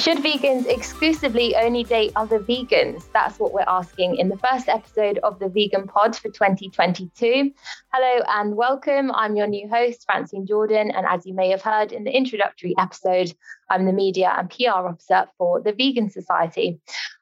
Should vegans exclusively only date other vegans? That's what we're asking in the first episode of the Vegan Pod for 2022. Hello and welcome. I'm your new host, Francine Jordan. And as you may have heard in the introductory episode, I'm the media and PR officer for the Vegan Society.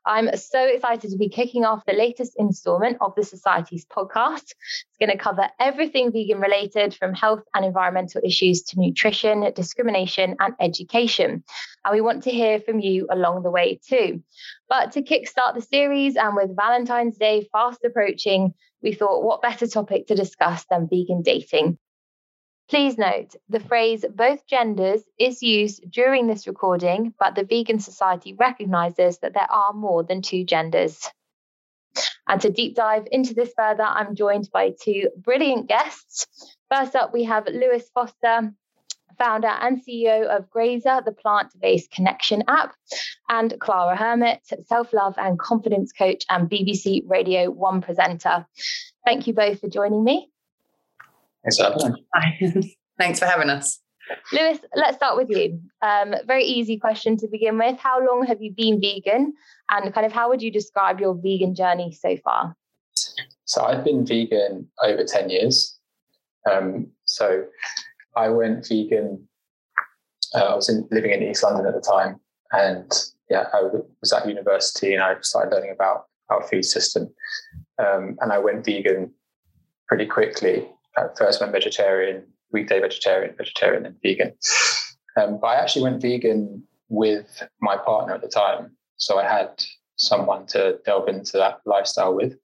I'm so excited to be kicking off the latest installment of the Society's podcast. It's going to cover everything vegan related from health and environmental issues to nutrition, discrimination, and education. And we want to hear from you along the way too. But to kickstart the series and with Valentine's Day fast approaching, we thought what better topic to discuss than vegan dating. Please note the phrase both genders is used during this recording, but the Vegan Society recognizes that there are more than two genders. And to deep dive into this further, I'm joined by two brilliant guests. First up, we have Lewis Foster, founder and CEO of Grazer, the plant based connection app, and Claira Hermet, self love and confidence coach and BBC Radio 1 presenter. Thank you both for joining me. Thanks for having us. Thanks for having us. Lewis, let's start with you. Um, very easy question to begin with. How long have you been vegan, and kind of how would you describe your vegan journey so far? So I've been vegan over ten years. Um, so I went vegan. Uh, I was in, living in East London at the time, and yeah, I was at university, and I started learning about our food system, um, and I went vegan pretty quickly first went vegetarian, weekday vegetarian, vegetarian, and vegan. Um, but I actually went vegan with my partner at the time. So I had someone to delve into that lifestyle with.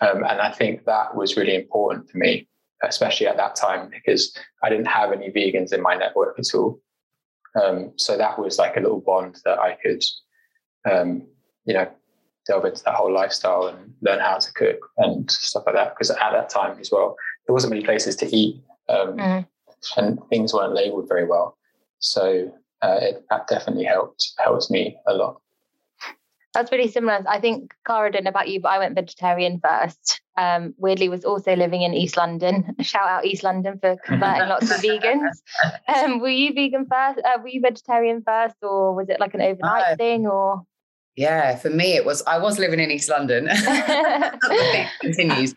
Um, and I think that was really important for me, especially at that time, because I didn't have any vegans in my network at all. Um, so that was like a little bond that I could, um, you know, delve into that whole lifestyle and learn how to cook and stuff like that. Because at that time as well, there wasn't many places to eat, um, mm. and things weren't labelled very well. So uh, it, that definitely helped helped me a lot. That's really similar. I think Claira didn't know about you, but I went vegetarian first. Um, weirdly, was also living in East London. Shout out East London for converting lots of vegans. Um, were you vegan first? Uh, were you vegetarian first, or was it like an overnight uh, thing? Or yeah, for me it was I was living in East London. continues.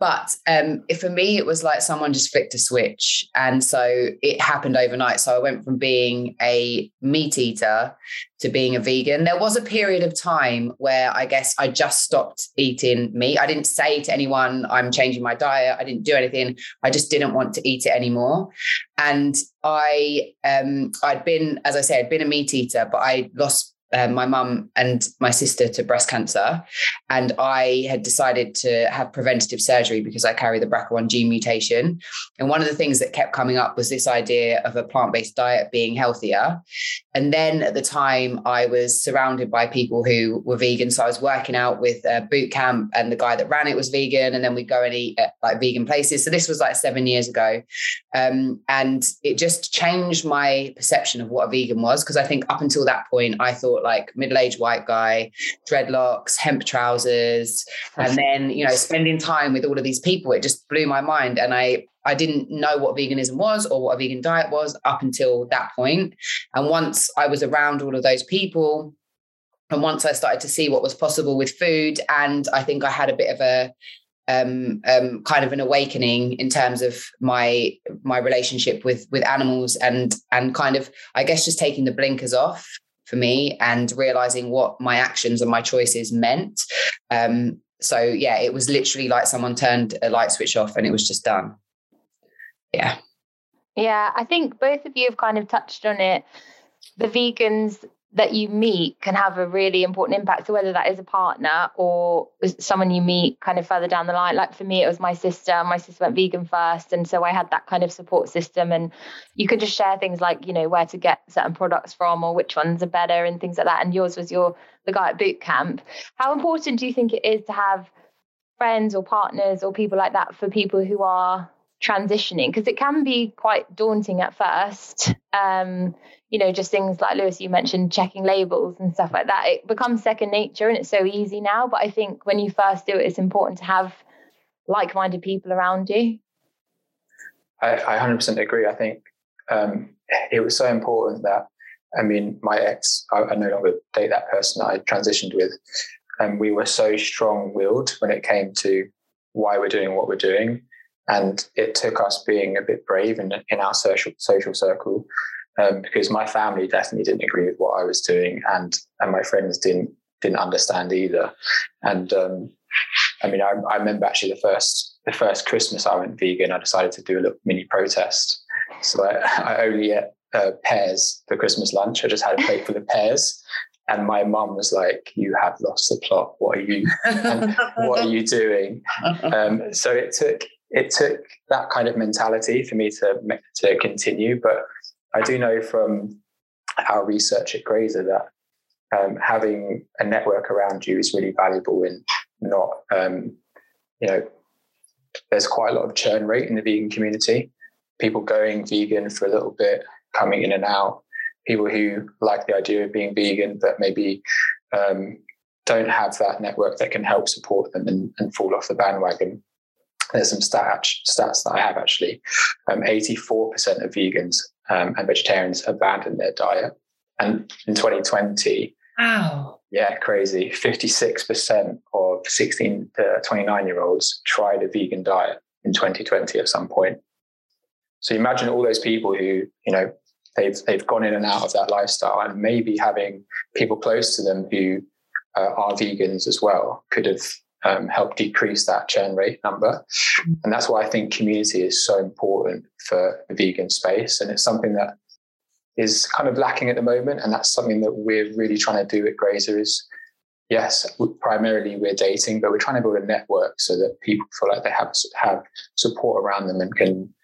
But um for me it was like someone just flicked a switch and so it happened overnight. So I went from being a meat eater to being a vegan. There was a period of time where I guess I just stopped eating meat. I didn't say to anyone I'm changing my diet. I didn't do anything. I just didn't want to eat it anymore. And I um I'd been as I said, I'd been a meat eater, but I lost um, my mum and my sister to breast cancer. And I had decided to have preventative surgery because I carry the BRCA1 gene mutation. And one of the things that kept coming up was this idea of a plant based diet being healthier. And then at the time, I was surrounded by people who were vegan. So I was working out with a boot camp, and the guy that ran it was vegan. And then we'd go and eat at like vegan places. So this was like seven years ago. Um, and it just changed my perception of what a vegan was. Because I think up until that point, I thought, like middle-aged white guy, dreadlocks, hemp trousers, and then you know spending time with all of these people. It just blew my mind, and I I didn't know what veganism was or what a vegan diet was up until that point. And once I was around all of those people, and once I started to see what was possible with food, and I think I had a bit of a um, um, kind of an awakening in terms of my my relationship with with animals and and kind of I guess just taking the blinkers off for me and realizing what my actions and my choices meant. Um, so yeah, it was literally like someone turned a light switch off and it was just done. Yeah. Yeah, I think both of you have kind of touched on it. The vegans that you meet can have a really important impact. So whether that is a partner or someone you meet kind of further down the line. Like for me, it was my sister. My sister went vegan first, and so I had that kind of support system. And you can just share things like you know where to get certain products from or which ones are better and things like that. And yours was your the guy at boot camp. How important do you think it is to have friends or partners or people like that for people who are transitioning because it can be quite daunting at first. Um you know just things like lewis you mentioned checking labels and stuff like that. It becomes second nature and it's so easy now but i think when you first do it it's important to have like-minded people around you. I, I 100% agree. I think um it was so important that I mean, my ex, I, I no longer date that person I transitioned with, and we were so strong-willed when it came to why we're doing what we're doing, and it took us being a bit brave in in our social social circle. Um, because my family definitely didn't agree with what I was doing, and and my friends didn't didn't understand either. And um, I mean, I, I, remember actually the first the first Christmas I went vegan. I decided to do a little mini protest. So I, I only ate uh, pears for Christmas lunch. I just had a plate full of pears. And my mum was like, "You have lost the plot. What are you? what are you doing?" Um, so it took it took that kind of mentality for me to to continue. But I do know from our research at Grazer that um, having a network around you is really valuable in not, um, you know, there's quite a lot of churn rate in the vegan community. People going vegan for a little bit, coming in and out. People who like the idea of being vegan, but maybe um, don't have that network that can help support them and, and fall off the bandwagon. There's some stat, stats that I have actually. Um, 84% of vegans um, and vegetarians abandon their diet. And in 2020, Wow. Yeah, crazy. 56% of 16 to 29 year olds tried a vegan diet in 2020 at some point. So imagine all those people who, you know, they've they've gone in and out of that lifestyle and maybe having people close to them who uh, are vegans as well could have um, helped decrease that churn rate number. And that's why I think community is so important for the vegan space. And it's something that is kind of lacking at the moment, and that's something that we're really trying to do at Grazer. Is yes, primarily we're dating, but we're trying to build a network so that people feel like they have have support around them and can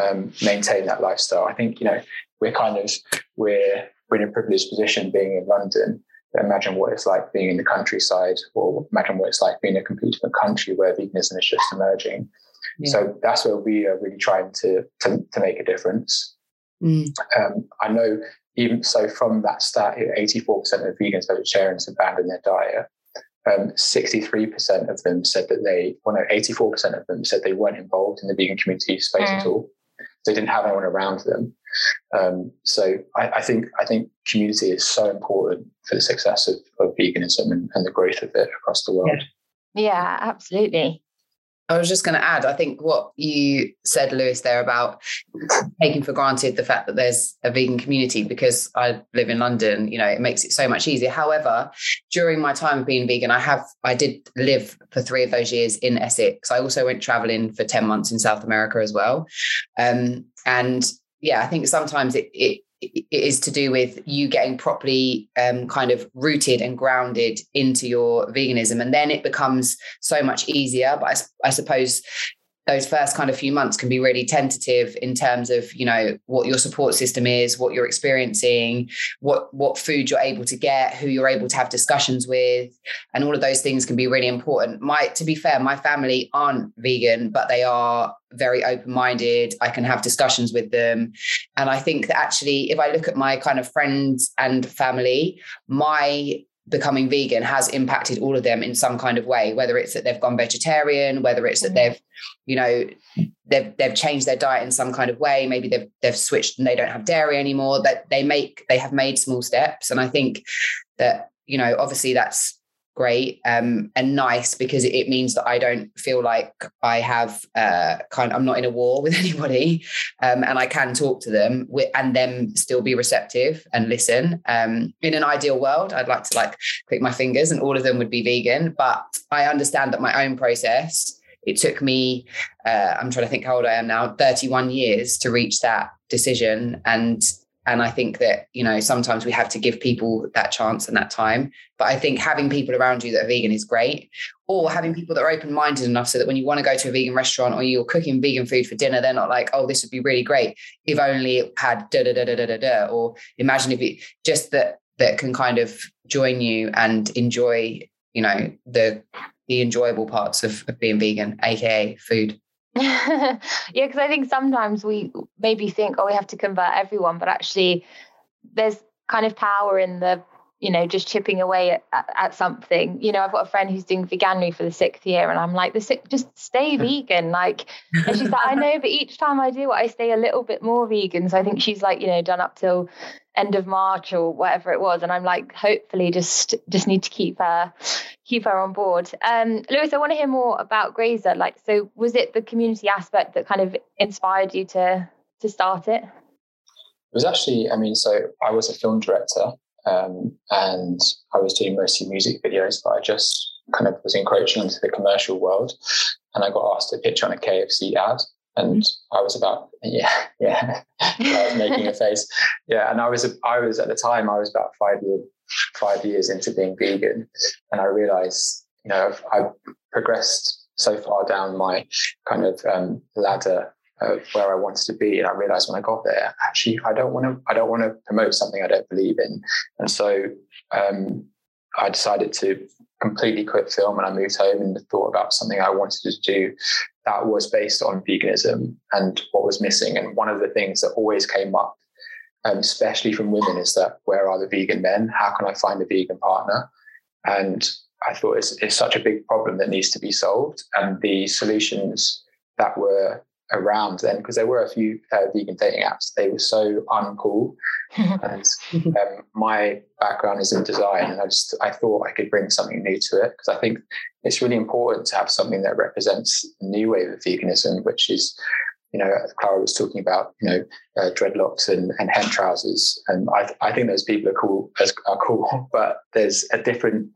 um, maintain that lifestyle. I think you know we're kind of we're we're in a privileged position being in London. Imagine what it's like being in the countryside, or imagine what it's like being in a completely different country where veganism is just emerging. Yeah. So that's where we are really trying to, to, to make a difference. Mm. Um, I know even so from that stat, 84% of vegans, vegetarians abandon their diet. Um, 63% of them said that they, well, no, 84% of them said they weren't involved in the vegan community space mm. at all. They didn't have anyone around them. Um, so I, I, think I think community is so important for the success of, of veganism and, and, the growth of it across the world. Yeah, yeah absolutely. I was just going to add, I think what you said, Lewis, there about taking for granted the fact that there's a vegan community because I live in London, you know, it makes it so much easier. However, during my time of being vegan, I have, I did live for three of those years in Essex. I also went traveling for 10 months in South America as well. Um, and yeah, I think sometimes it, it is to do with you getting properly um, kind of rooted and grounded into your veganism. And then it becomes so much easier but I, I, suppose those first kind of few months can be really tentative in terms of you know what your support system is what you're experiencing what what food you're able to get who you're able to have discussions with and all of those things can be really important. My to be fair my family aren't vegan but they are very open minded i can have discussions with them. And i think that actually if i look at my kind of friends and family my becoming vegan has impacted all of them in some kind of way whether it's that they've gone vegetarian whether it's that mm. they've you know they've they've changed their diet in some kind of way maybe they've they've switched and they don't have dairy anymore that they make they have made small steps and i think that you know obviously that's great um, and nice because it means that I don't feel like I have uh, kind of, I'm not in a war with anybody um, and I can talk to them with, and them still be receptive and listen. Um, in an ideal world, I'd like to like click my fingers and all of them would be vegan, but I understand that my own process, it took me, uh, I'm trying to think how old I am now, 31 years to reach that decision. And and I think that, you know, sometimes we have to give people that chance and that time. But I think having people around you that are vegan is great. Or having mm-hmm. people that are open minded enough so that when you want to go to a vegan restaurant or you're cooking vegan food for dinner, they're not like, oh, this would be really great if only it had da da da da da da da. Or imagine if it just that that can kind of join you and enjoy, you know, the the enjoyable parts of, of being vegan, aka food. yeah, because I think sometimes we maybe think, oh, we have to convert everyone, but actually, there's kind of power in the you know, just chipping away at, at, at, something. You know, I've got a friend who's doing veganuary for the sixth year, and I'm like, the six, just stay vegan. Like, and she's like, I know, but each time I do it, I stay a little bit more vegan. So I think she's like, you know, done up till end of March or whatever it was. And I'm like, hopefully, just just need to keep her keep her on board. Um, Lewis, I want to hear more about Grazer. Like, so was it the community aspect that kind of inspired you to to start it? It was actually, I mean, so I was a film director um, and I was doing mostly music videos, but I just kind of was encroaching into the commercial world. And I got asked to pitch on a KFC ad. And I was about, yeah, yeah, I was making a face. Yeah. And I was, I was at the time, I was about five years, five years into being vegan. And I realized, you know, I've, I've progressed so far down my kind of um, ladder of where I wanted to be. And I realized when I got there, actually, I don't want to, I don't want to promote something I don't believe in. And so um, I decided to completely quit film and I moved home and thought about something I wanted to do that was based on veganism and what was missing. And one of the things that always came up, um, especially from women, is that where are the vegan men? How can I find a vegan partner? And I thought it's, it's such a big problem that needs to be solved. And the solutions that were around then because there were a few uh, vegan dating apps. They were so uncool. and um, my background is in design, and I just I thought I could bring something new to it because I think it's really important to have something that represents a new wave of veganism, which is. You know, Claira was talking about you know uh, dreadlocks and, and hemp trousers, and I, I think those people are cool as are cool, but there's a different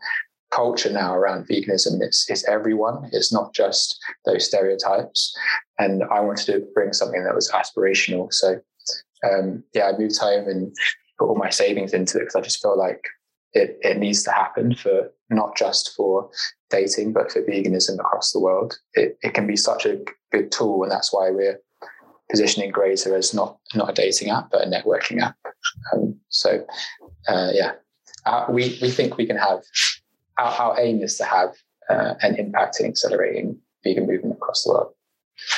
culture now around veganism. It's, it's everyone. It's not just those stereotypes. And I wanted to bring something that was aspirational. So um, yeah, I moved home and put all my savings into it because I just felt like it, it needs to happen for not just for dating, but for veganism across the world. It, it can be such a good tool, and that's why we're positioning Grazer as not not a dating app, but a networking app. Um, so, uh, yeah, uh, we we think we can have our, our aim is to have uh, an impact in accelerating vegan movement across the world.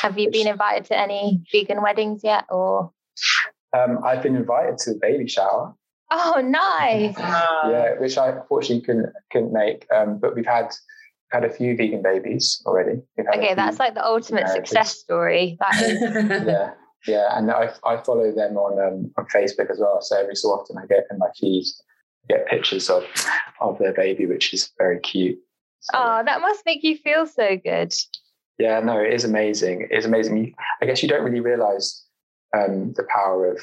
Have you been invited to any vegan weddings yet, or? Um, I've been invited to the baby shower. Oh, nice! yeah, which I unfortunately couldn't couldn't make. Um, but we've had had a few vegan babies already. Okay, that's like the ultimate success story. That is. yeah, yeah, and I I follow them on um, on Facebook as well. So every so often I get in my feed get pictures of of their baby, which is very cute. So, oh, that must make you feel so good. Yeah, no, it is amazing. It is amazing. I guess you don't really realize um, the power of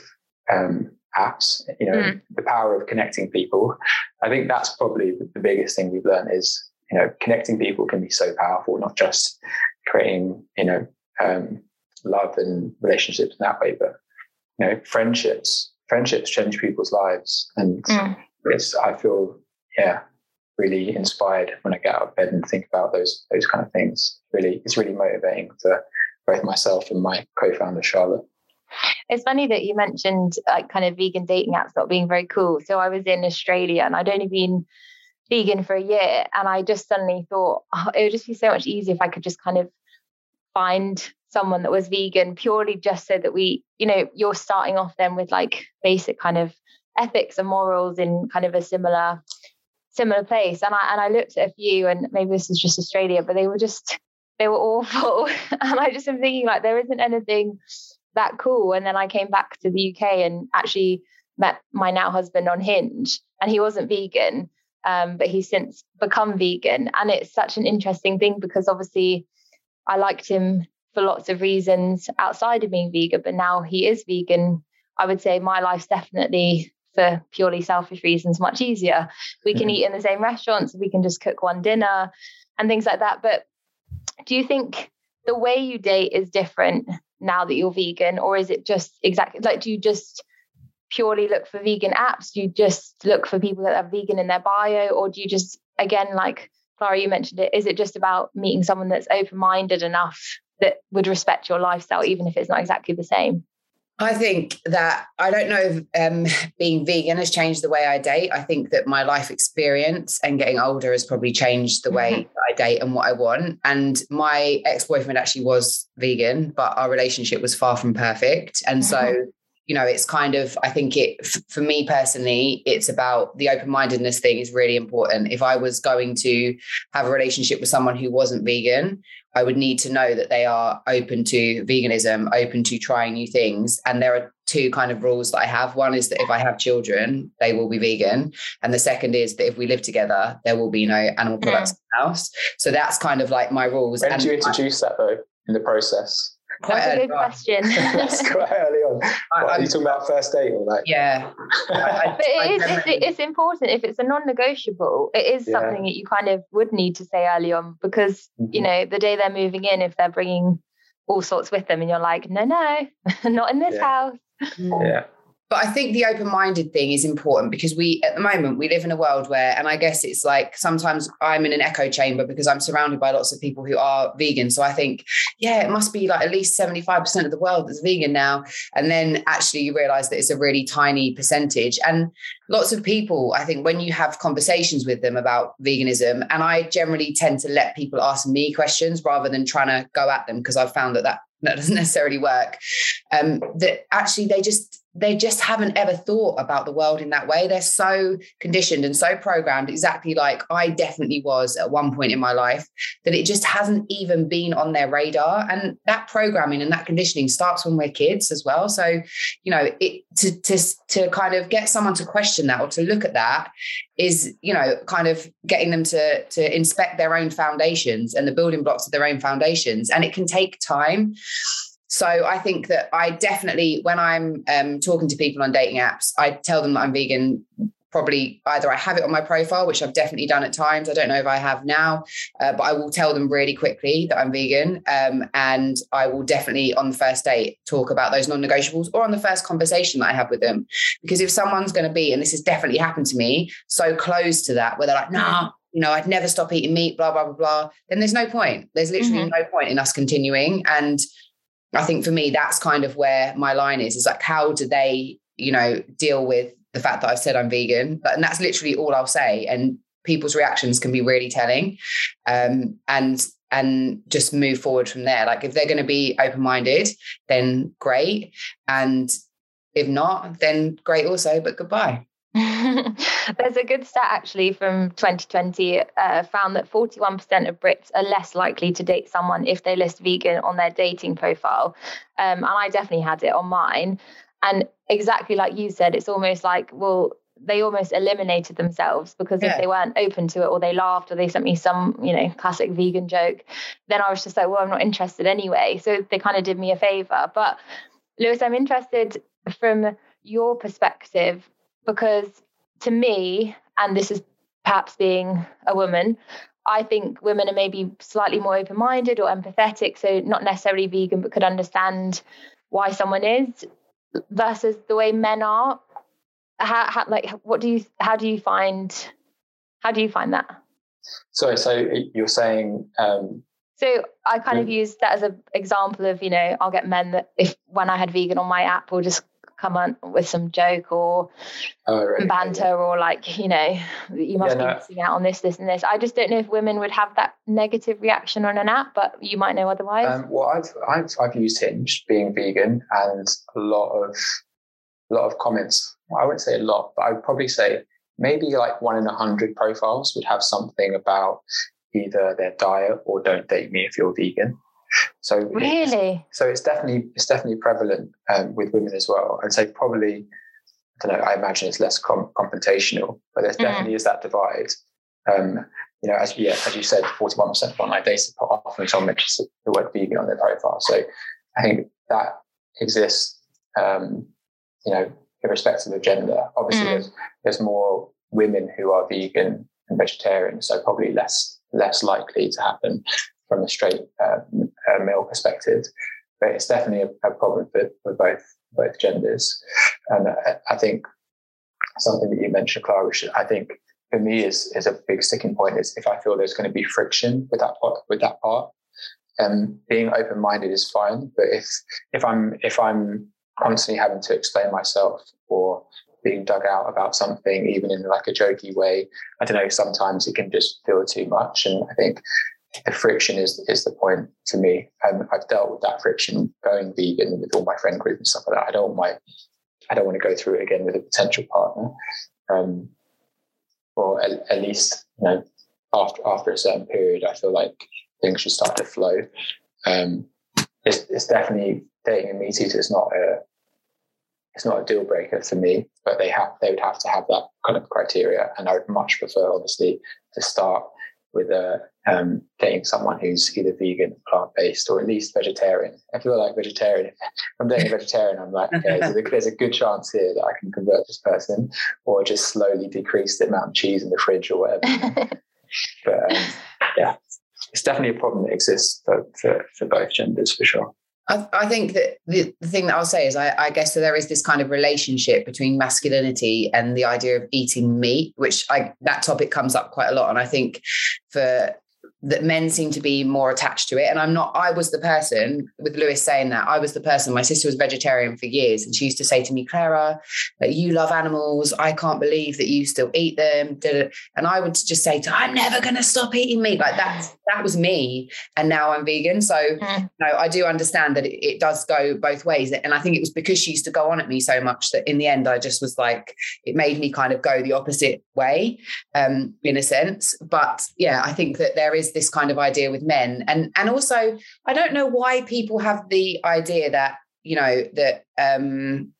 um, apps. You know, mm. the power of connecting people. I think that's probably the biggest thing we've learned is you know connecting people can be so powerful. Not just creating you know um, love and relationships in that way, but you know friendships. Friendships change people's lives, and mm it's I feel yeah really inspired when I get out of bed and think about those those kind of things. Really, it's really motivating for both myself and my co-founder Charlotte. It's funny that you mentioned like kind of vegan dating apps not being very cool. So I was in Australia and I'd only been vegan for a year, and I just suddenly thought oh, it would just be so much easier if I could just kind of find someone that was vegan purely just so that we, you know, you're starting off then with like basic kind of ethics and morals in kind of a similar similar place. And I and I looked at a few, and maybe this is just Australia, but they were just they were awful. and I just am thinking like there isn't anything that cool. And then I came back to the UK and actually met my now husband on Hinge, and he wasn't vegan, um, but he's since become vegan. And it's such an interesting thing because obviously I liked him for lots of reasons outside of being vegan, but now he is vegan. I would say my life's definitely for purely selfish reasons much easier. We can mm-hmm. eat in the same restaurants, we can just cook one dinner and things like that. But do you think the way you date is different now that you're vegan, or is it just exactly like do you just purely look for vegan apps? Do you just look for people that are vegan in their bio, or do you just again like Claira, you mentioned it, is it just about meeting someone that's open-minded enough that would respect your lifestyle, even if it's not exactly the same? I think that I don't know if um, being vegan has changed the way I date. I think that my life experience and getting older has probably changed the way mm-hmm. I date and what I want. And my ex boyfriend actually was vegan, but our relationship was far from perfect. And mm-hmm. so you know, it's kind of, I think it, f- for me personally, it's about the open mindedness thing is really important. If I was going to have a relationship with someone who wasn't vegan, I would need to know that they are open to veganism, open to trying new things. And there are two kind of rules that I have. One is that if I have children, they will be vegan. And the second is that if we live together, there will be no animal products mm. in the house. So that's kind of like my rules. When did you introduce I, that though in the process? Quite That's a good question. That's quite early on. I, what, are you talking about first date or like? Yeah. but it is, it's, it's, important. If it's a non-negotiable, it is yeah. something that you kind of would need to say early on because, mm-hmm. you know, the day they're moving in, if they're bringing all sorts with them and you're like, no, no, not in this yeah. house. Yeah. But I think the open minded thing is important because we, at the moment, we live in a world where, and I guess it's like sometimes I'm in an echo chamber because I'm surrounded by lots of people who are vegan. So I think, yeah, it must be like at least 75% of the world that's vegan now. And then actually you realize that it's a really tiny percentage. And lots of people, I think, when you have conversations with them about veganism, and I generally tend to let people ask me questions rather than trying to go at them because I've found that that, that doesn't necessarily work. Um, that actually they just, they just haven't ever thought about the world in that way. They're so conditioned and so programmed, exactly like I definitely was at one point in my life, that it just hasn't even been on their radar. And that programming and that conditioning starts when we're kids as well. So, you know, it to to to kind of get someone to question that or to look at that is, you know, kind of getting them to to inspect their own foundations and the building blocks of their own foundations. And it can take time. So I think that I definitely, when I'm um, talking to people on dating apps, I tell them that I'm vegan. Probably either I have it on my profile, which I've definitely done at times. I don't know if I have now, uh, but I will tell them really quickly that I'm vegan. Um, and I will definitely on the first date talk about those non negotiables or on the first conversation that I have with them. Because if someone's going to be, and this has definitely happened to me, so close to that, where they're like, nah, you know, I'd never stop eating meat, blah, blah, blah, blah, then there's no point. There's literally mm-hmm. no point in us continuing. And I think for me, that's kind of where my line is. Is like, how do they, you know, deal with the fact that I've said I'm vegan? But and that's literally all I'll say. And people's reactions can be really telling. Um, and and just move forward from there. Like if they're going to be open minded, then great. And if not, then great also. But goodbye. There's a good stat actually from 2020 uh, found that 41% of Brits are less likely to date someone if they list vegan on their dating profile. Um, and I definitely had it on mine. And exactly like you said, it's almost like, well, they almost eliminated themselves because yeah. if they weren't open to it or they laughed or they sent me some, you know, classic vegan joke, then I was just like, well, I'm not interested anyway. So they kind of did me a favor. But Lewis, I'm interested from your perspective because to me, and this is perhaps being a woman, I think women are maybe slightly more open minded or empathetic, so not necessarily vegan, but could understand why someone is versus the way men are. How, how, like what do you how do you find how do you find that sorry so you're saying um, so i kind of use that as an example of you know i'll get men that if when i had vegan on my app will just come on with some joke or oh, right, banter yeah. or like you know you must yeah, be no. missing out on this this and this i just don't know if women would have that negative reaction on an app but you might know otherwise um, well I've, I've i've used hinge being vegan and a lot of a lot of comments i wouldn't say a lot but i would probably say maybe like one in a hundred profiles would have something about either their diet or don't date me if you're vegan so really, it's, so it's definitely it's definitely prevalent um, with women as well. I'd say probably I don't know. I imagine it's less com- confrontational, but there mm. definitely is that divide. Um, you know, as yeah, as you said, forty-one percent of online dating put off when someone mentions the word vegan on their profile. So I think that exists. Um, you know, irrespective of gender. Obviously, mm. there's there's more women who are vegan and vegetarian, so probably less less likely to happen from a straight uh, uh, male perspective, but it's definitely a, a problem for, for, both both genders. And I, I, think something that you mentioned, Claira, which I think for me is is a big sticking point is if I feel there's going to be friction with that part, with that part. Um, being open minded is fine, but if if I'm if I'm constantly having to explain myself or being dug out about something, even in like a jokey way, I don't know. Sometimes it can just feel too much, and I think friction is is the point to me. And I've dealt with that friction going vegan with all my friend group and stuff like that. I don't want my I don't want to go through it again with a potential partner. Um, or at, at, least, you know, after after a certain period, I feel like things should start to flow. Um, it's, it's definitely dating a meat eater is not a it's not a deal breaker for me, but they have they would have to have that kind of criteria, and I would much prefer, obviously, to start with a um, dating someone who's either vegan, plant based, or at least vegetarian. I feel like vegetarian. If I'm dating a vegetarian, I'm like, okay, there's, a, there's a good chance here that I can convert this person, or just slowly decrease the amount of cheese in the fridge or whatever. but um, yeah, it's definitely a problem that exists for, for, for both genders for sure. I, I think that the, the thing that I'll say is I, I guess that there is this kind of relationship between masculinity and the idea of eating meat, which I that topic comes up quite a lot. And I think for that men seem to be more attached to it. And I'm not, I was the person with Lewis saying that, I was the person, my sister was vegetarian for years. And she used to say to me, Claira, you love animals. I can't believe that you still eat them. And I would just say to her, I'm never going to stop eating meat. Like that, that was me. And now I'm vegan. So, mm. you know, I do understand that it, it does go both ways. And I think it was because she used to go on at me so much that in the end, I just was like, it made me kind of go the opposite way, um, in a sense. But yeah, I think that there is is this kind of idea with men. And and also i don't know why people have the idea that you know that um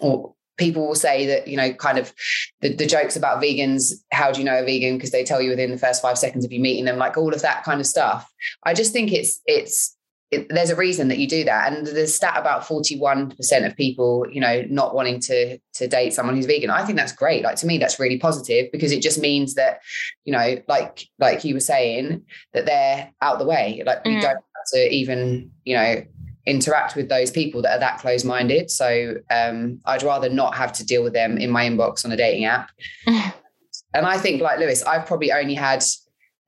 or people will say that you know kind of the, the jokes about vegans how do you know a vegan? Because they tell you within the first five seconds of you meeting them like all of that kind of stuff. I just think it's it's it, there's a reason that you do that. And the stat about 41% of people, you know, not wanting to to date someone who's vegan, I think that's great. Like to me, that's really positive because it just means that, you know, like like you were saying, that they're out the way. Like mm. you don't have to even, you know, interact with those people that are that close-minded. So um, I'd rather not have to deal with them in my inbox on a dating app. and I think, like Lewis, I've probably only had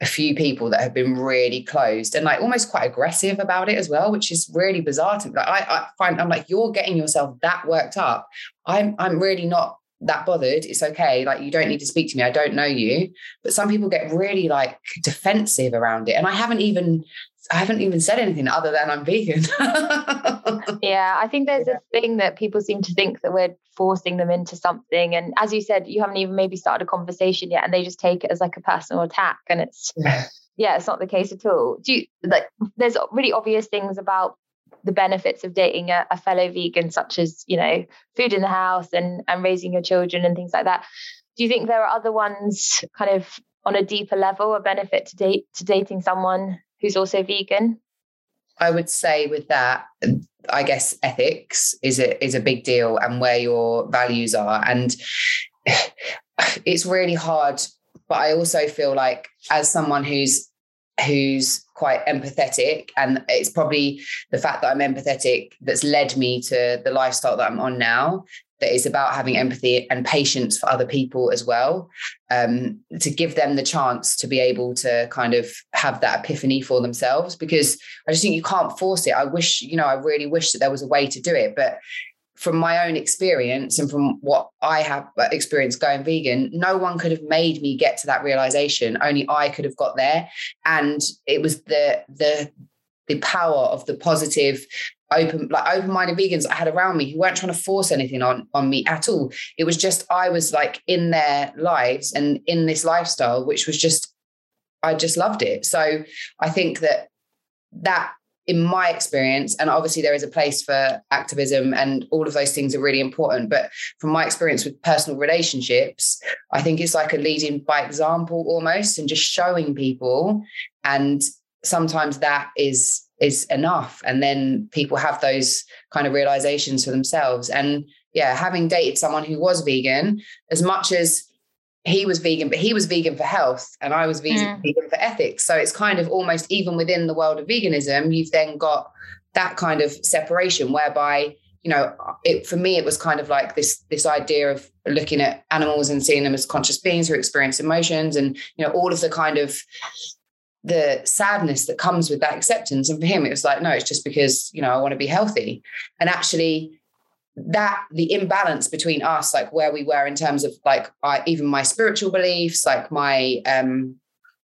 a few people that have been really closed and like almost quite aggressive about it as well, which is really bizarre to me. Like I, I find I'm like, you're getting yourself that worked up. I'm I'm really not that bothered. It's okay. Like you don't need to speak to me. I don't know you. But some people get really like defensive around it. And I haven't even I haven't even said anything other than I'm vegan. yeah, I think there's yeah. a thing that people seem to think that we're forcing them into something. And as you said, you haven't even maybe started a conversation yet, and they just take it as like a personal attack. And it's yeah, yeah it's not the case at all. Do you like there's really obvious things about the benefits of dating a, a fellow vegan, such as, you know, food in the house and and raising your children and things like that. Do you think there are other ones kind of on a deeper level, a benefit to date to dating someone who's also vegan? I would say with that, I guess ethics is a is a big deal and where your values are. And it's really hard, but I also feel like as someone who's who's quite empathetic and it's probably the fact that I'm empathetic that's led me to the lifestyle that I'm on now that is about having empathy and patience for other people as well um, to give them the chance to be able to kind of have that epiphany for themselves because i just think you can't force it. I wish you know i really wish that there was a way to do it but from my own experience and from what i have experienced going vegan no one could have made me get to that realization. Only i could have got there. And it was the the the power of the positive open like open-minded vegans I had around me who weren't trying to force anything on on me at all. It was just I was like in their lives and in this lifestyle, which was just I just loved it. So I think that that in my experience, and obviously there is a place for activism and all of those things are really important. But from my experience with personal relationships, I think it's like a leading by example almost and just showing people. And sometimes that is is enough. And then people have those kind of realizations for themselves. And yeah having dated someone who was vegan as much as he was vegan but he was vegan for health and i was vegan, mm. vegan for ethics. So it's kind of almost even within the world of veganism you've then got that kind of separation whereby you know it for me it was kind of like this this idea of looking at animals and seeing them as conscious beings who experience emotions and you know all of the kind of the sadness that comes with that acceptance. And for him, it was like, no, it's just because, you know, I want to be healthy. And actually, that the imbalance between us, like where we were in terms of like I, even my spiritual beliefs, like my um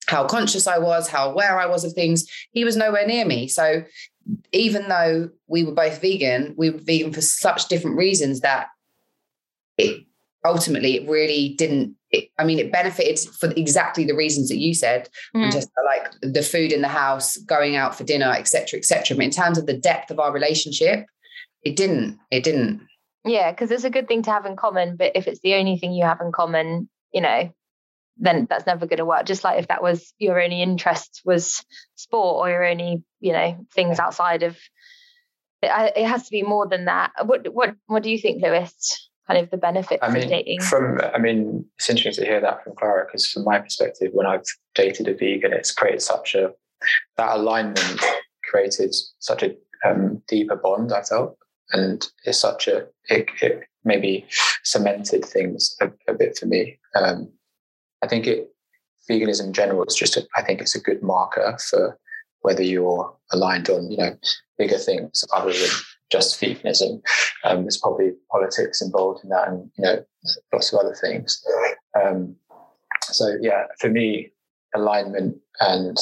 how conscious I was, how aware I was of things, he was nowhere near me. So even though we were both vegan, we were vegan for such different reasons that it ultimately it really didn't it, i mean it benefited for exactly the reasons that you said mm. just like the food in the house going out for dinner etc etc but in terms of the depth of our relationship it didn't it didn't. Yeah because it's a good thing to have in common but if it's the only thing you have in common you know then that's never going to work. Just like if that was your only interest was sport or your only you know things outside of it, it has to be more than that. What what what do you think lewis kind of the benefits I mean, of dating? From I mean, it's interesting to hear that from Claira because from my perspective, when I've dated a vegan, it's created such a that alignment created such a um, deeper bond. I felt, and it's such a it, it maybe cemented things a, a bit for me. Um, I think it veganism in general is just a, I think it's a good marker for whether you're aligned on you know bigger things other than just veganism. Um, there's probably politics involved in that, and you know, lots of other things. Um, so yeah, for me, alignment and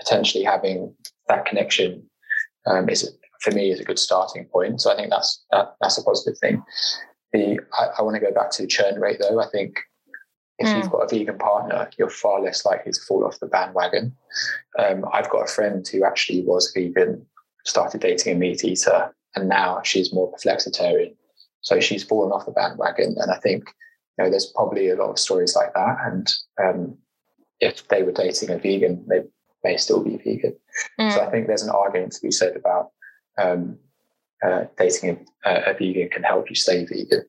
potentially having that connection um, is for me is a good starting point. So I think that's that, that's a positive thing. The I, I want to go back to churn rate though. I think if mm. you've got a vegan partner, you're far less likely to fall off the bandwagon. Um, I've got a friend who actually was vegan, started dating a meat eater, and now she's more flexitarian. So she's fallen off the bandwagon. And I think, you know, there's probably a lot of stories like that. And um, if they were dating a vegan, they may still be vegan. Mm. So I think there's an argument to be said about um, uh, dating a, a, vegan can help you stay vegan.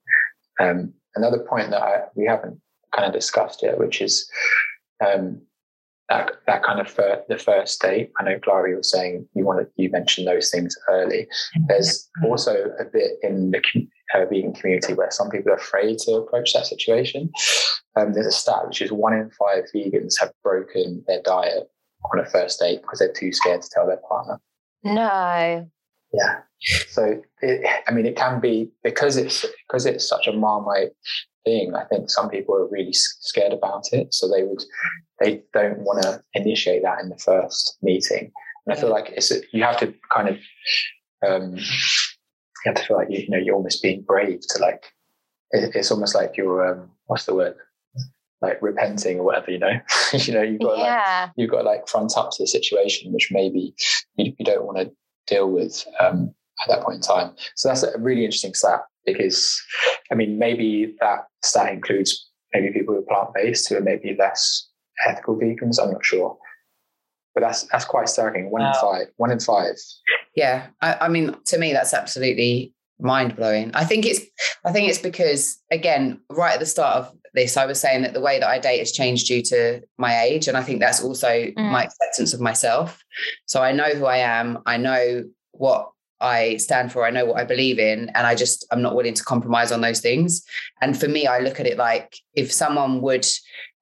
Um, another point that I, we haven't kind of discussed yet, which is um, that that kind of fir- the first date. I know Gloria was saying you wanted you mentioned those things early. There's also a bit in the uh, vegan community where some people are afraid to approach that situation. Um, there's a stat which is one in five vegans have broken their diet on a first date because they're too scared to tell their partner. No. Yeah. So it, I mean, it can be because it's because it's such a marmite thing. I think some people are really scared about it, so they would they don't want to initiate that in the first meeting. And I feel like it's you have to kind of um, you have to feel like you, you know you're almost being brave to like it, it's almost like you're um, what's the word like repenting or whatever you know you know you've got yeah. like you've got like front up to the situation which maybe you, you don't want to deal with um, at that point in time. So that's a really interesting stat because, I mean, maybe that stat includes maybe people who are plant based who are maybe less ethical vegans. I'm not sure, but that's that's quite staggering. One wow. in five. One in five. Yeah, I, I mean, to me, that's absolutely mind blowing. I think it's I think it's because again, right at the start of this, I was saying that the way that I date has changed due to my age. And I think that's also mm. my acceptance of myself. So I know who I am. I know what I stand for, I know what I believe in, and I just I'm not willing to compromise on those things. And for me, I look at it like if someone would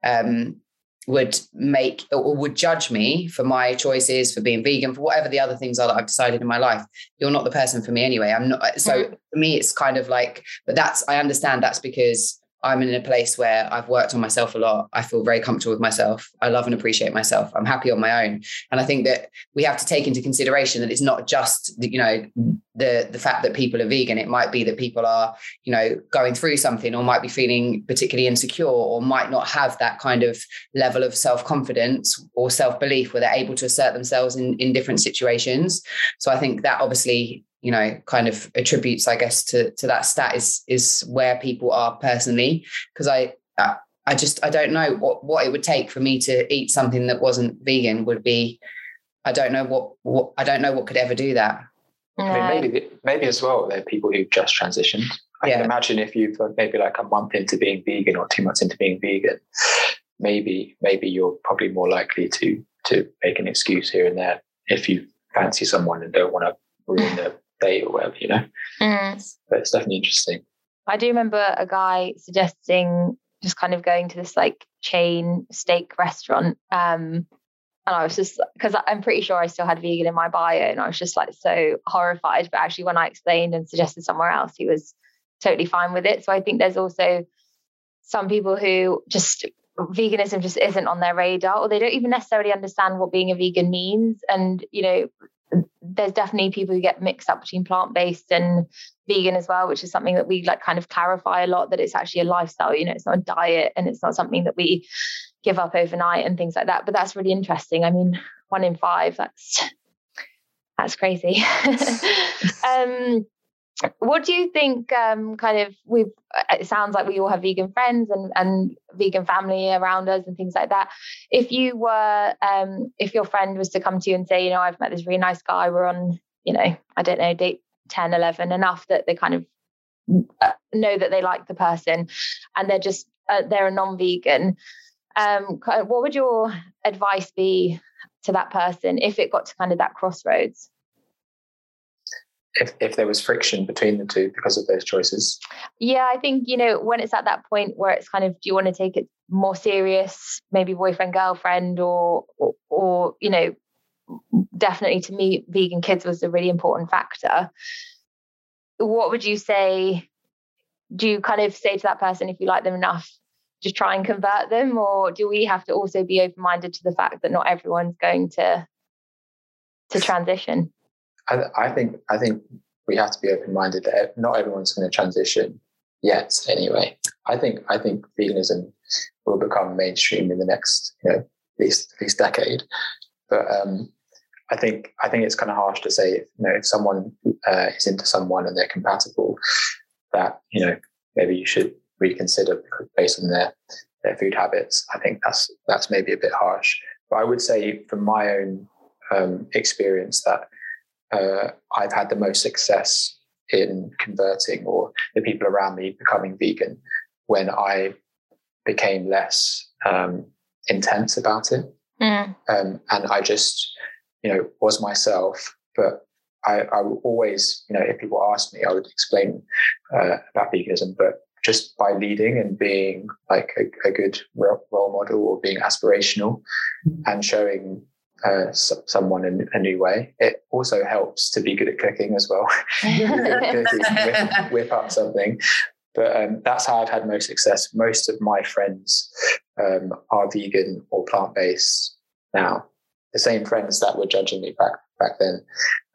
um, would make or would judge me for my choices, for being vegan, for whatever the other things are that I've decided in my life, you're not the person for me anyway. I'm not. So for me, it's kind of like, but that's I understand that's because I'm in a place where I've worked on myself a lot. I feel very comfortable with myself. I love and appreciate myself. I'm happy on my own. And I think that we have to take into consideration that it's not just, you know, the the fact that people are vegan. It might be that people are, you know, going through something or might be feeling particularly insecure or might not have that kind of level of self-confidence or self-belief where they're able to assert themselves in, in different situations. So I think that obviously you know kind of attributes i guess to to that stat is is where people are personally. Because i i just i don't know what what it would take for me to eat something that wasn't vegan would be i don't know what what i don't know what could ever do that. I mean, maybe maybe as well there are people who've just transitioned. I yeah. can imagine if you've uh, maybe like a month into being vegan or two months into being vegan maybe maybe you're probably more likely to to make an excuse here and there if you fancy someone and don't want to ruin the date or whatever, you know. Mm. But it's definitely interesting. I do remember a guy suggesting just kind of going to this like chain steak restaurant. Um, and I was just because I'm pretty sure I still had vegan in my bio, and I was just like so horrified. But actually, when I explained and suggested somewhere else, he was totally fine with it. So I think there's also some people who just veganism just isn't on their radar, or they don't even necessarily understand what being a vegan means. And you know, there's definitely people who get mixed up between plant-based and vegan as well, which is something that we like kind of clarify a lot that it's actually a lifestyle, you know, it's not a diet and it's not something that we give up overnight and things like that. But that's really interesting. I mean, one in five, that's that's crazy. um, what do you think um, kind of we've it sounds like we all have vegan friends and, and vegan family around us and things like that. If you were um, if your friend was to come to you and say you know i've met this really nice guy we're on you know i don't know date 10 11 enough that they kind of uh, know that they like the person and they're just uh, they're a non-vegan um, what would your advice be to that person if it got to kind of that crossroads if, if there was friction between the two because of those choices? Yeah, I think, you know, when it's at that point where it's kind of, do you want to take it more serious, maybe boyfriend, girlfriend, or, or, or you know, definitely to me, vegan kids was a really important factor. What would you say? Do you kind of say to that person, if you like them enough, just try and convert them? Or do we have to also be open minded to the fact that not everyone's going to to transition? I, I think I think we have to be open minded that not everyone's going to transition yet. Anyway, I think I think veganism will become mainstream in the next you know at least at least decade. But um, I think I think it's kind of harsh to say if, you know if someone uh, is into someone and they're compatible, that you know maybe you should reconsider based on their their food habits. I think that's that's maybe a bit harsh. But I would say from my own um, experience that uh, I've had the most success in converting or the people around me becoming vegan when I became less um, intense about it. Mm. Um, and I just, you know, was myself. But I, I always, you know, if people ask me, I would explain uh, about veganism. But just by leading and being like a, a good role model or being aspirational mm. and showing uh, someone in a new way. It also helps to be good at cooking as well. whip, whip, up something. But um, that's how I've had most success. Most of my friends um, are vegan or plant based now. The same friends that were judging me back back then,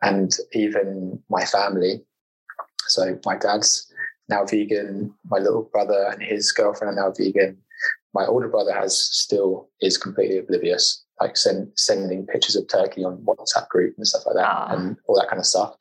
and even my family. So my dad's now vegan. My little brother and his girlfriend are now vegan. My older brother has still is completely oblivious like send, sending pictures of turkey on WhatsApp group and stuff like that, ah. and all that kind of stuff.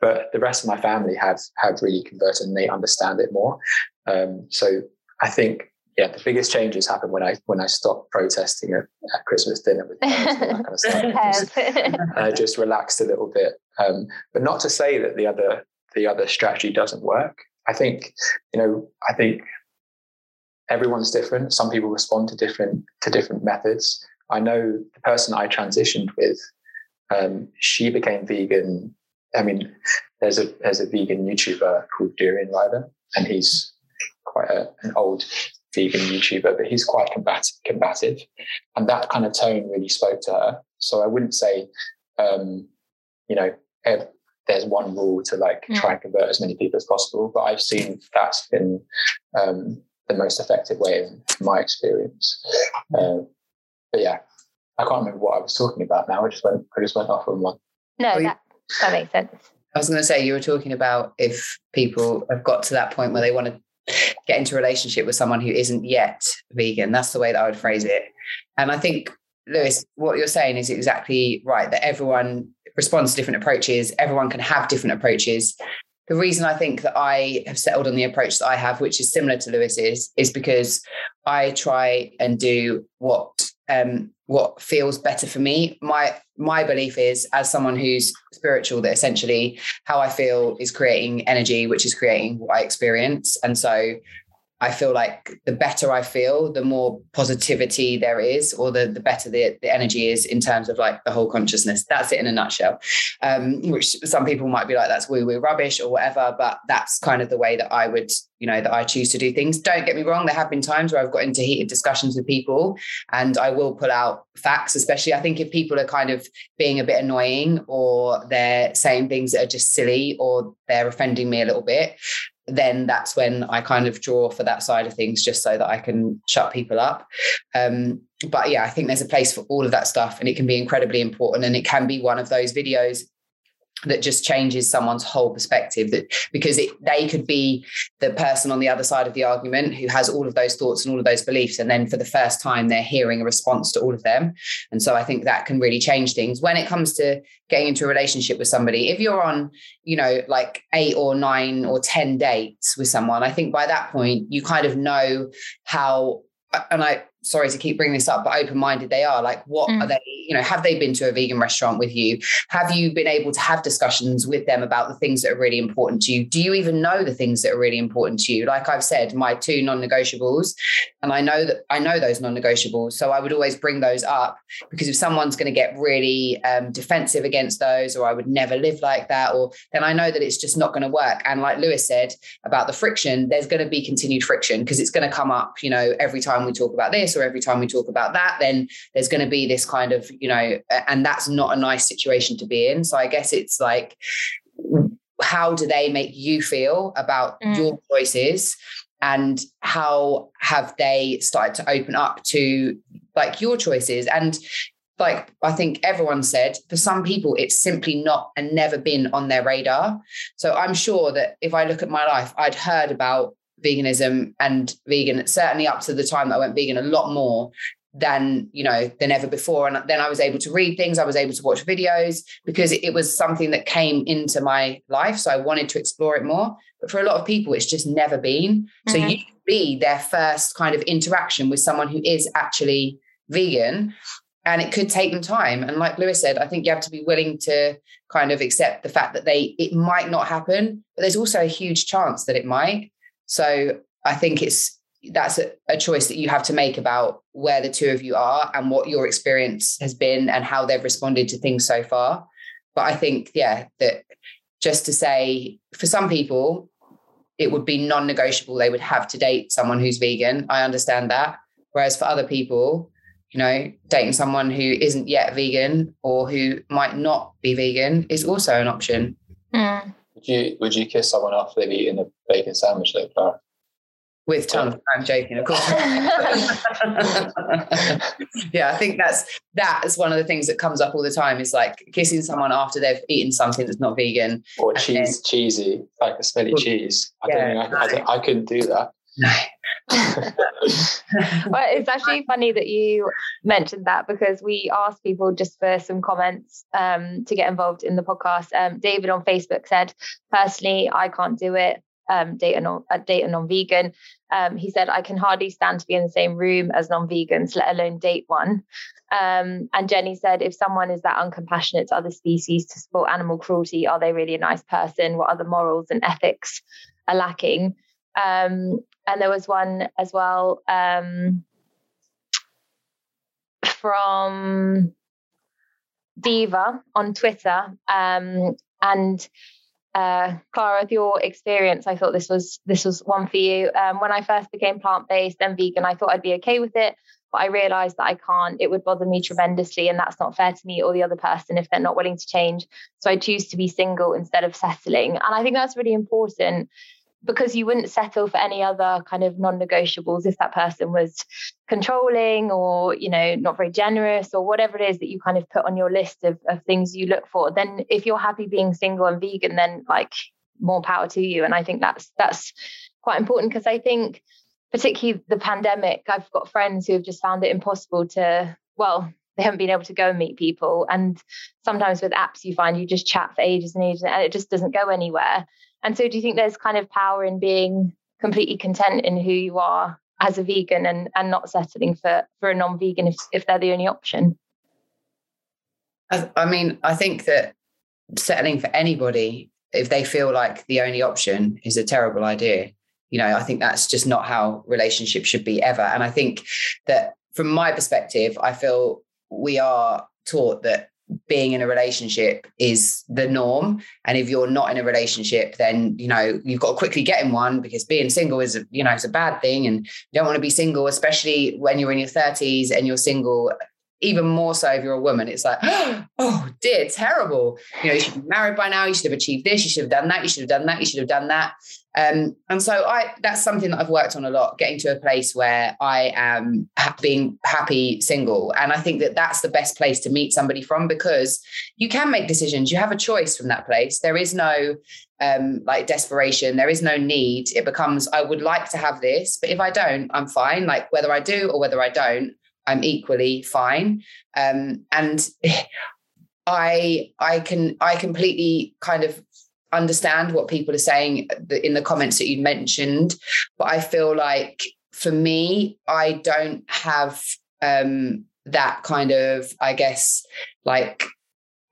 But the rest of my family have have really converted and they understand it more. Um, so I think yeah, the biggest changes happen when I when I stop protesting at, at Christmas dinner with parents and that kind of stuff. just, I just relaxed a little bit. Um, but not to say that the other the other strategy doesn't work. I think you know I think everyone's different. Some people respond to different to different methods. I know the person I transitioned with, um, she became vegan. I mean, there's a there's a vegan YouTuber called Durian Rider, and he's quite a, an old vegan YouTuber, but he's quite combative, combative, and that kind of tone really spoke to her. So I wouldn't say, um, you know, there's one rule to like mm. try and convert as many people as possible, but I've seen that's been um, the most effective way in my experience. Uh, but yeah, I can't remember what I was talking about now. I just went, I just went off on one. No, that, that makes sense. I was going to say you were talking about if people have got to that point where they want to get into a relationship with someone who isn't yet vegan. That's the way that I would phrase it. And I think, Lewis, what you're saying is exactly right. That everyone responds to different approaches. Everyone can have different approaches. The reason I think that I have settled on the approach that I have, which is similar to Lewis's, is because I try and do what um, what feels better for me. My my belief is, as someone who's spiritual, that essentially how I feel is creating energy, which is creating what I experience. And so I feel like the better I feel, the more positivity there is, or the, the better the, the energy is in terms of like the whole consciousness. That's it in a nutshell. Um, which some people might be like, that's woo woo rubbish or whatever, but that's kind of the way that I would, you know, that I choose to do things. Don't get me wrong, there have been times where I've got into heated discussions with people and I will pull out facts, especially I think if people are kind of being a bit annoying or they're saying things that are just silly or they're offending me a little bit then that's when I kind of draw for that side of things just so that I can shut people up. Um, but yeah, I think there's a place for all of that stuff and it can be incredibly important. And it can be one of those videos that just changes someone's whole perspective that because it, they could be the person on the other side of the argument who has all of those thoughts and all of those beliefs and then for the first time they're hearing a response to all of them. And so i think that can really change things. When it comes to getting into a relationship with somebody if you're on you know like 8 or 9 or 10 dates with someone i think by that point you kind of know how and I sorry to keep bringing this up, but open minded they are. Like, what mm. are they? You know, have they been to a vegan restaurant with you? Have you been able to have discussions with them about the things that are really important to you? Do you even know the things that are really important to you? Like I've said, my two non negotiables, and I know that I know those non negotiables. So I would always bring those up because if someone's going to get really um, defensive against those, or I would never live like that, or then I know that it's just not going to work. And like Lewis said about the friction, there's going to be continued friction because it's going to come up, you know, every time we talk about this this or every time we talk about that then there's going to be this kind of you know and that's not a nice situation to be in so i guess it's like how do they make you feel about mm. your choices and how have they started to open up to like your choices and like I think everyone said, for some people, it's simply not and never been on their radar. So I'm sure that if I look at my life, I'd heard about veganism and vegan certainly up to the time that I went vegan a lot more than you know than ever before. And then i was able to read things i was able to watch videos because it, was something that came into my life. So i wanted to explore it more. But for a lot of people it's just never been. Mm-hmm. so you be their first kind of interaction with someone who is actually vegan and it could take them time. And like lewis said i think you have to be willing to kind of accept the fact that they it might not happen but there's also a huge chance that it might. So I think it's that's a, a, choice that you have to make about where the two of you are and what your experience has been and how they've responded to things so far. But I think, yeah, that just to say for some people, it would be non negotiable. They would have to date someone who's vegan. I understand that. Whereas for other people, you know, dating someone who isn't yet vegan or who might not be vegan is also an option. Mm. Would you would you kiss someone after they've eaten a bacon sandwich though, Claira? With tongue, I'm joking, of course. yeah, I think that's that is one of the things that comes up all the time. Is like kissing someone after they've eaten something that's not vegan, or cheese, then, cheesy, like a smelly cheese. I yeah, don't I, I, I couldn't do that. well, it's actually funny that you mentioned that because we asked people just for some comments um, to get involved in the podcast. Um, David on Facebook said, personally, I can't do it. Um, date a non uh, date a non-vegan. Um, he said, I can hardly stand to be in the same room as non-vegans, let alone date one. Um, and Jenny said, if someone is that uncompassionate to other species to support animal cruelty, are they really a nice person? What other morals and ethics are lacking? Um, and there was one as well um, from Diva on Twitter. Um, and uh, Claira, with your experience, I thought this was this was one for you. Um, when I first became plant based and vegan, I thought I'd be okay with it, but I realised that I can't. It would bother me tremendously, and that's not fair to me or the other person if they're not willing to change. So I choose to be single instead of settling, and I think that's really important because you wouldn't settle for any other kind of non-negotiables if that person was controlling or you know not very generous or whatever it is that you kind of put on your list of, of things you look for. Then if you're happy being single and vegan then like more power to you. And i think that's that's quite important because i think particularly the pandemic i've got friends who have just found it impossible to well they haven't been able to go and meet people. And sometimes with apps you find you just chat for ages and ages and it just doesn't go anywhere and so, do you think there's kind of power in being completely content in who you are as a vegan and, and not settling for, for a non vegan if, if they're the only option? I, I mean, I think that settling for anybody, if they feel like the only option, is a terrible idea. You know, I think that's just not how relationships should be ever. And I think that from my perspective, I feel we are taught that being in a relationship is the norm and if you're not in a relationship then you know you've got to quickly get in one because being single is you know it's a bad thing and you don't want to be single especially when you're in your 30s and you're single even more so if you're a woman. It's like, oh dear, terrible. You know, you should be married by now. You should have achieved this. You should have done that. You should have done that. You should have done that. Um, and so I that's something that I've worked on a lot, getting to a place where I am ha- being happy single. And I think that that's the best place to meet somebody from because you can make decisions. You have a choice from that place. There is no um, like desperation. There is no need. It becomes I would like to have this, but if I don't, I'm fine. Like whether I do or whether I don't, I'm equally fine. Um, and I I can I completely kind of understand what people are saying in the comments that you mentioned, but I feel like for me, I don't have um, that kind of, I guess, like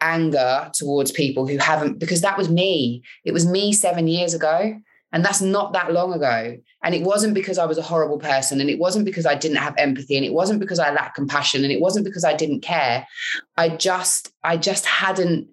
anger towards people who haven't, because that was me. It was me seven years ago. And that's not that long ago. And it wasn't because I was a horrible person. And it wasn't because I didn't have empathy. And it wasn't because I lacked compassion. And it wasn't because I didn't care. I just, I just hadn't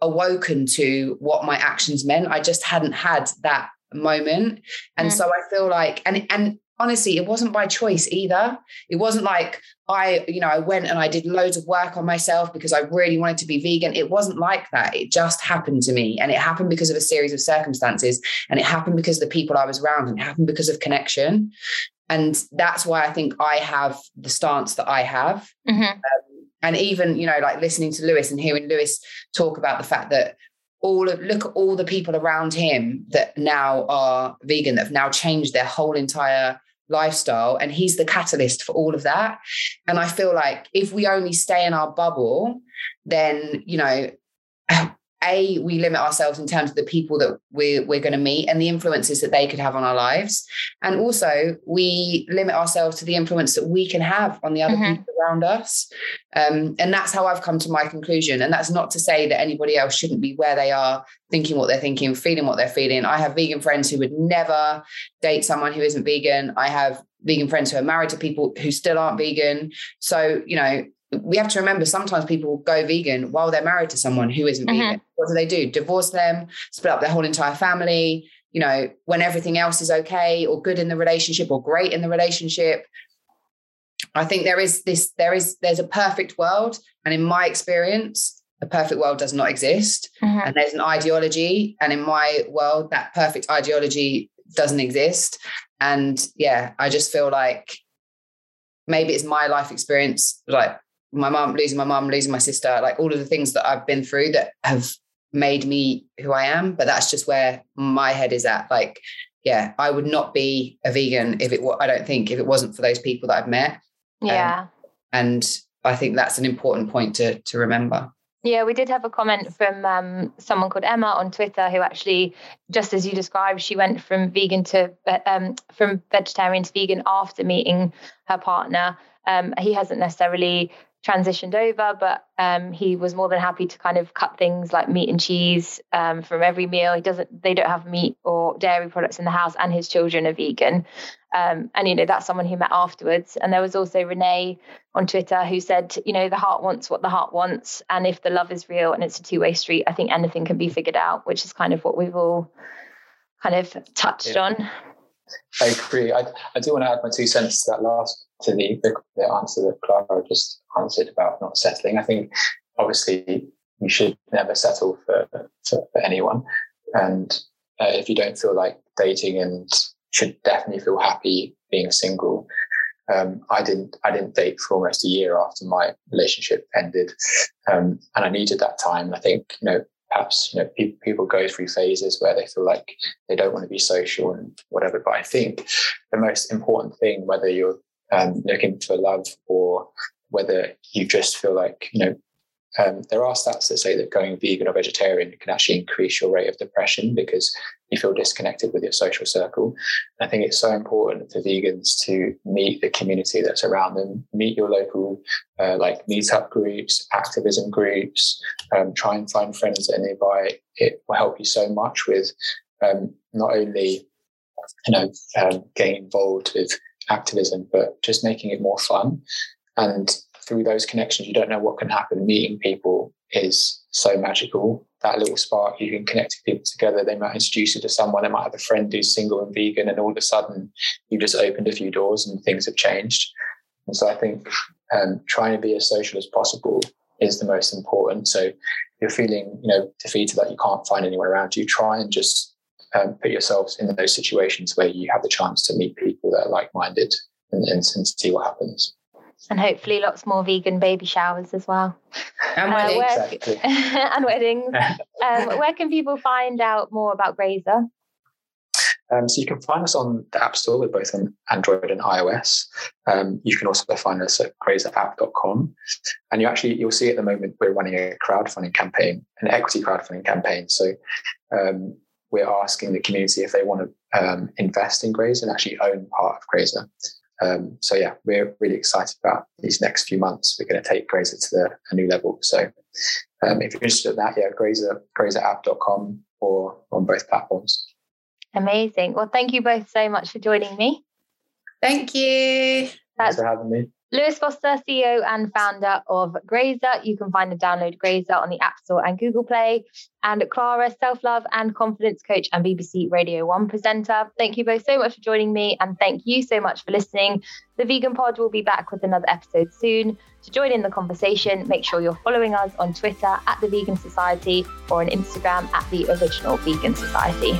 awoken to what my actions meant. I just hadn't had that moment. And mm. so I feel like, and and honestly, it wasn't by choice either. It wasn't like I, you know, I went and I did loads of work on myself because I really wanted to be vegan. It wasn't like that. It just happened to me. And it happened because of a series of circumstances. And it happened because of the people I was around and it happened because of connection. And that's why I think I have the stance that I have. Mm-hmm. Um, and even, you know, like listening to Lewis and hearing Lewis talk about the fact that all of look at all the people around him that now are vegan that have now changed their whole entire lifestyle. And he's the catalyst for all of that. And i feel like if we only stay in our bubble then you know a we limit ourselves in terms of the people that we're, we're going to meet and the influences that they could have on our lives. And also we limit ourselves to the influence that we can have on the other mm-hmm. people around us. Um, and that's how i've come to my conclusion. And that's not to say that anybody else shouldn't be where they are thinking what they're thinking feeling what they're feeling. I have vegan friends who would never date someone who isn't vegan. I have vegan friends who are married to people who still aren't vegan. So you know we have to remember sometimes people go vegan while they're married to someone who isn't mm-hmm. vegan. What do they do? Divorce them, split up their whole entire family, you know, when everything else is okay or good in the relationship or great in the relationship. I think there is this, there is, there's a perfect world. And in my experience, a perfect world does not exist. Mm-hmm. And there's an ideology. And in my world, that perfect ideology doesn't exist. And yeah, I just feel like maybe it's my life experience, like my mom losing my mom losing my sister like all of the things that i've been through that have made me who i am. But that's just where my head is at. Like yeah i would not be a vegan if it i don't think if it wasn't for those people that i've met. Yeah. um, and i think that's an important point to to remember. Yeah, we did have a comment from um, someone called Emma on Twitter who actually, just as you described, she went from vegan to um, from vegetarian to vegan after meeting her partner. Um, he hasn't necessarily transitioned over, but um, he was more than happy to kind of cut things like meat and cheese um, from every meal. He doesn't, they don't have meat or dairy products in the house, and his children are vegan. Um, and you know that's someone who met afterwards. And there was also Renee on Twitter who said, you know, the heart wants what the heart wants, and if the love is real and it's a two-way street, I think anything can be figured out, which is kind of what we've all kind of touched yeah. on. I agree. I, I do want to add my two cents to that last to the, the, answer that Claira just answered about not settling. I think obviously you should never settle for, for, for anyone. And uh, if you don't feel like dating and should definitely feel happy being single. Um, I didn't I didn't date for almost a year after my relationship ended, um, and I needed that time. I think you know perhaps you know people, people go through phases where they feel like they don't want to be social and whatever. But I think the most important thing, whether you're um, looking for love or whether you just feel like, you know, um, there are stats that say that going vegan or vegetarian can actually increase your rate of depression because you feel disconnected with your social circle. I think it's so important for vegans to meet the community that's around them, meet your local uh, like meetup groups, activism groups, um, try and find friends that are nearby. It will help you so much with um, not only you know um, getting involved with activism, but just making it more fun. And through those connections, you don't know what can happen. Meeting people is so magical. That little spark, you can connect people together. They might introduce you to someone. They might have a friend who's single and vegan, and all of a sudden, you just opened a few doors and things have changed. And so I think um, trying to be as social as possible is the most important. So if you're feeling, you know, defeated that you can't find anyone around you, try and just um, put yourselves in those situations where you have the chance to meet people that are like-minded and, and, and see what happens. And hopefully, lots more vegan baby showers as well. And weddings. where- Exactly. and weddings. Um, where can people find out more about Grazer? Um, so you can find us on the App Store. We're both on Android and iOS. Um, you can also find us at grazerapp.com. And you actually you'll see at the moment we're running a crowdfunding campaign, an equity crowdfunding campaign. So um, we're asking the community if they want to um, invest in Grazer and actually own part of Grazer. Um, so yeah, we're really excited about these next few months. We're going to take Grazer to the, a new level. So um, if you're interested in that, yeah, Grazer, grazerapp.com or on both platforms. Amazing. Well, thank you both so much for joining me. Thank you. Thanks for having me. Lewis Foster, CEO and founder of Grazer. You can find and download Grazer on the App Store and Google Play. And Claira, self love and confidence coach and BBC Radio 1 presenter. Thank you both so much for joining me. And thank you so much for listening. The Vegan Pod will be back with another episode soon. To join in the conversation, make sure you're following us on Twitter at The Vegan Society or on Instagram at The Original Vegan Society.